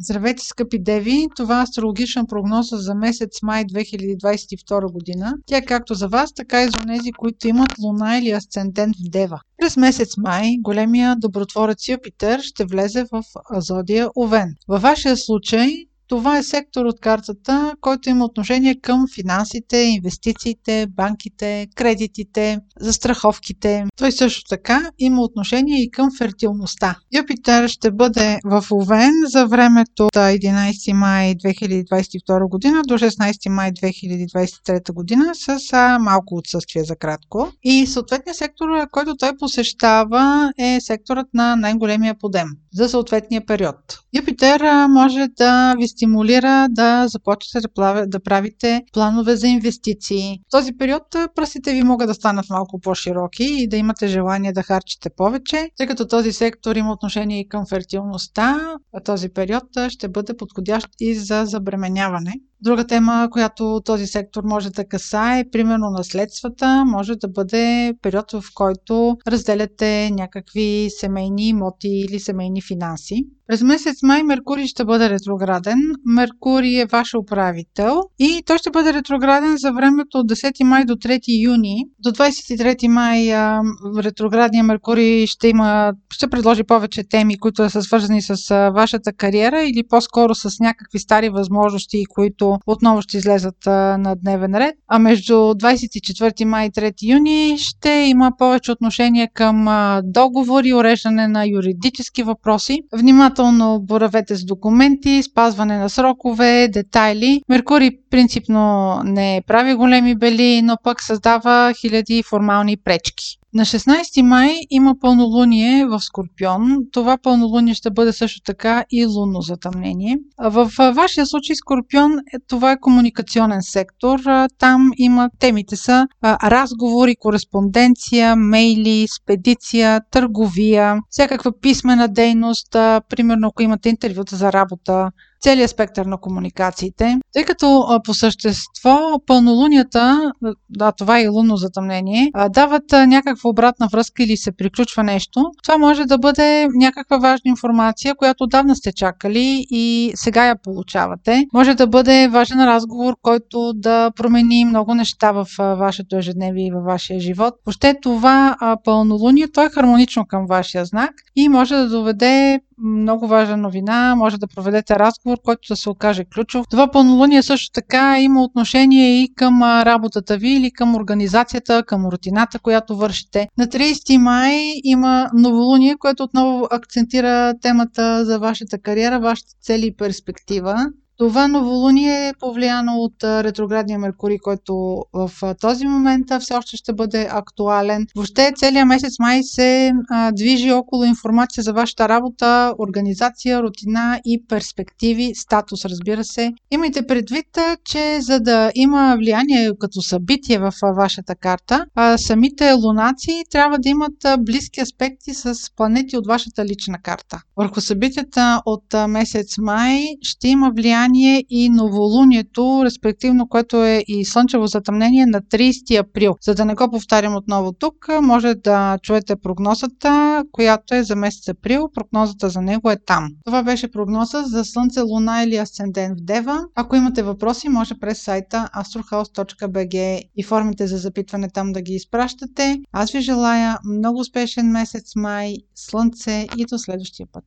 Здравейте, скъпи деви! Това е астрологична прогноза за месец май 2022 година. Тя е както за вас, така и за тези, които имат луна или асцендент в Дева. През месец май големия добротворец Юпитер ще влезе в Азодия Овен. Във вашия случай това е сектор от картата, който има отношение към финансите, инвестициите, банките, кредитите, застраховките. Той също така има отношение и към фертилността. Юпитер ще бъде в Овен за времето от 11 май 2022 година до 16 май 2023 година с малко отсъствие за кратко. И съответният сектор, който той посещава е секторът на най-големия подем за съответния период. Юпитер може да ви стимулира да започнете да, плаве, да правите планове за инвестиции. В този период пръстите ви могат да станат малко по-широки и да имате желание да харчите повече, тъй като този сектор има отношение и към фертилността, този период ще бъде подходящ и за забременяване. Друга тема, която този сектор може да касае, е примерно наследствата, може да бъде период, в който разделяте някакви семейни имоти или семейни финанси. През месец май Меркурий ще бъде ретрограден. Меркурий е ваш управител и той ще бъде ретрограден за времето от 10 май до 3 юни. До 23 май а, ретроградния Меркурий ще има, ще предложи повече теми, които са свързани с а, вашата кариера или по-скоро с някакви стари възможности, които отново ще излезат на дневен ред. А между 24 май и 3 юни ще има повече отношение към договори, уреждане на юридически въпроси. Внимателно боравете с документи, спазване на срокове, детайли. Меркурий принципно не прави големи бели, но пък създава хиляди формални пречки. На 16 май има пълнолуние в Скорпион. Това пълнолуние ще бъде също така и лунно затъмнение. В вашия случай Скорпион е, това е комуникационен сектор. Там има темите са разговори, кореспонденция, мейли, спедиция, търговия, всякаква писмена дейност, примерно ако имате интервюта за работа, целият спектър на комуникациите, тъй като по същество пълнолунията, да, това е и лунно затъмнение, дават някаква обратна връзка или се приключва нещо. Това може да бъде някаква важна информация, която отдавна сте чакали и сега я получавате. Може да бъде важен разговор, който да промени много неща в вашето ежедневие и във вашия живот. Въобще това пълнолуние, то е хармонично към вашия знак и може да доведе много важна новина. Може да проведете разговор, който да се окаже ключов. Това пълнолуние също така има отношение и към работата ви или към организацията, към рутината, която вършите. На 30 май има новолуние, което отново акцентира темата за вашата кариера, вашите цели и перспектива. Това новолуние е повлияно от ретроградния Меркурий, който в този момент все още ще бъде актуален. Въобще целият месец май се а, движи около информация за вашата работа, организация, рутина и перспективи, статус, разбира се. Имайте предвид, че за да има влияние като събитие в вашата карта, а, самите лунации трябва да имат близки аспекти с планети от вашата лична карта. Върху събитията от месец май ще има влияние влияние и новолунието, респективно, което е и слънчево затъмнение на 30 април. За да не го повтарям отново тук, може да чуете прогнозата, която е за месец април. Прогнозата за него е там. Това беше прогноза за Слънце, Луна или Асцендент в Дева. Ако имате въпроси, може през сайта astrohouse.bg и формите за запитване там да ги изпращате. Аз ви желая много успешен месец май, Слънце и до следващия път.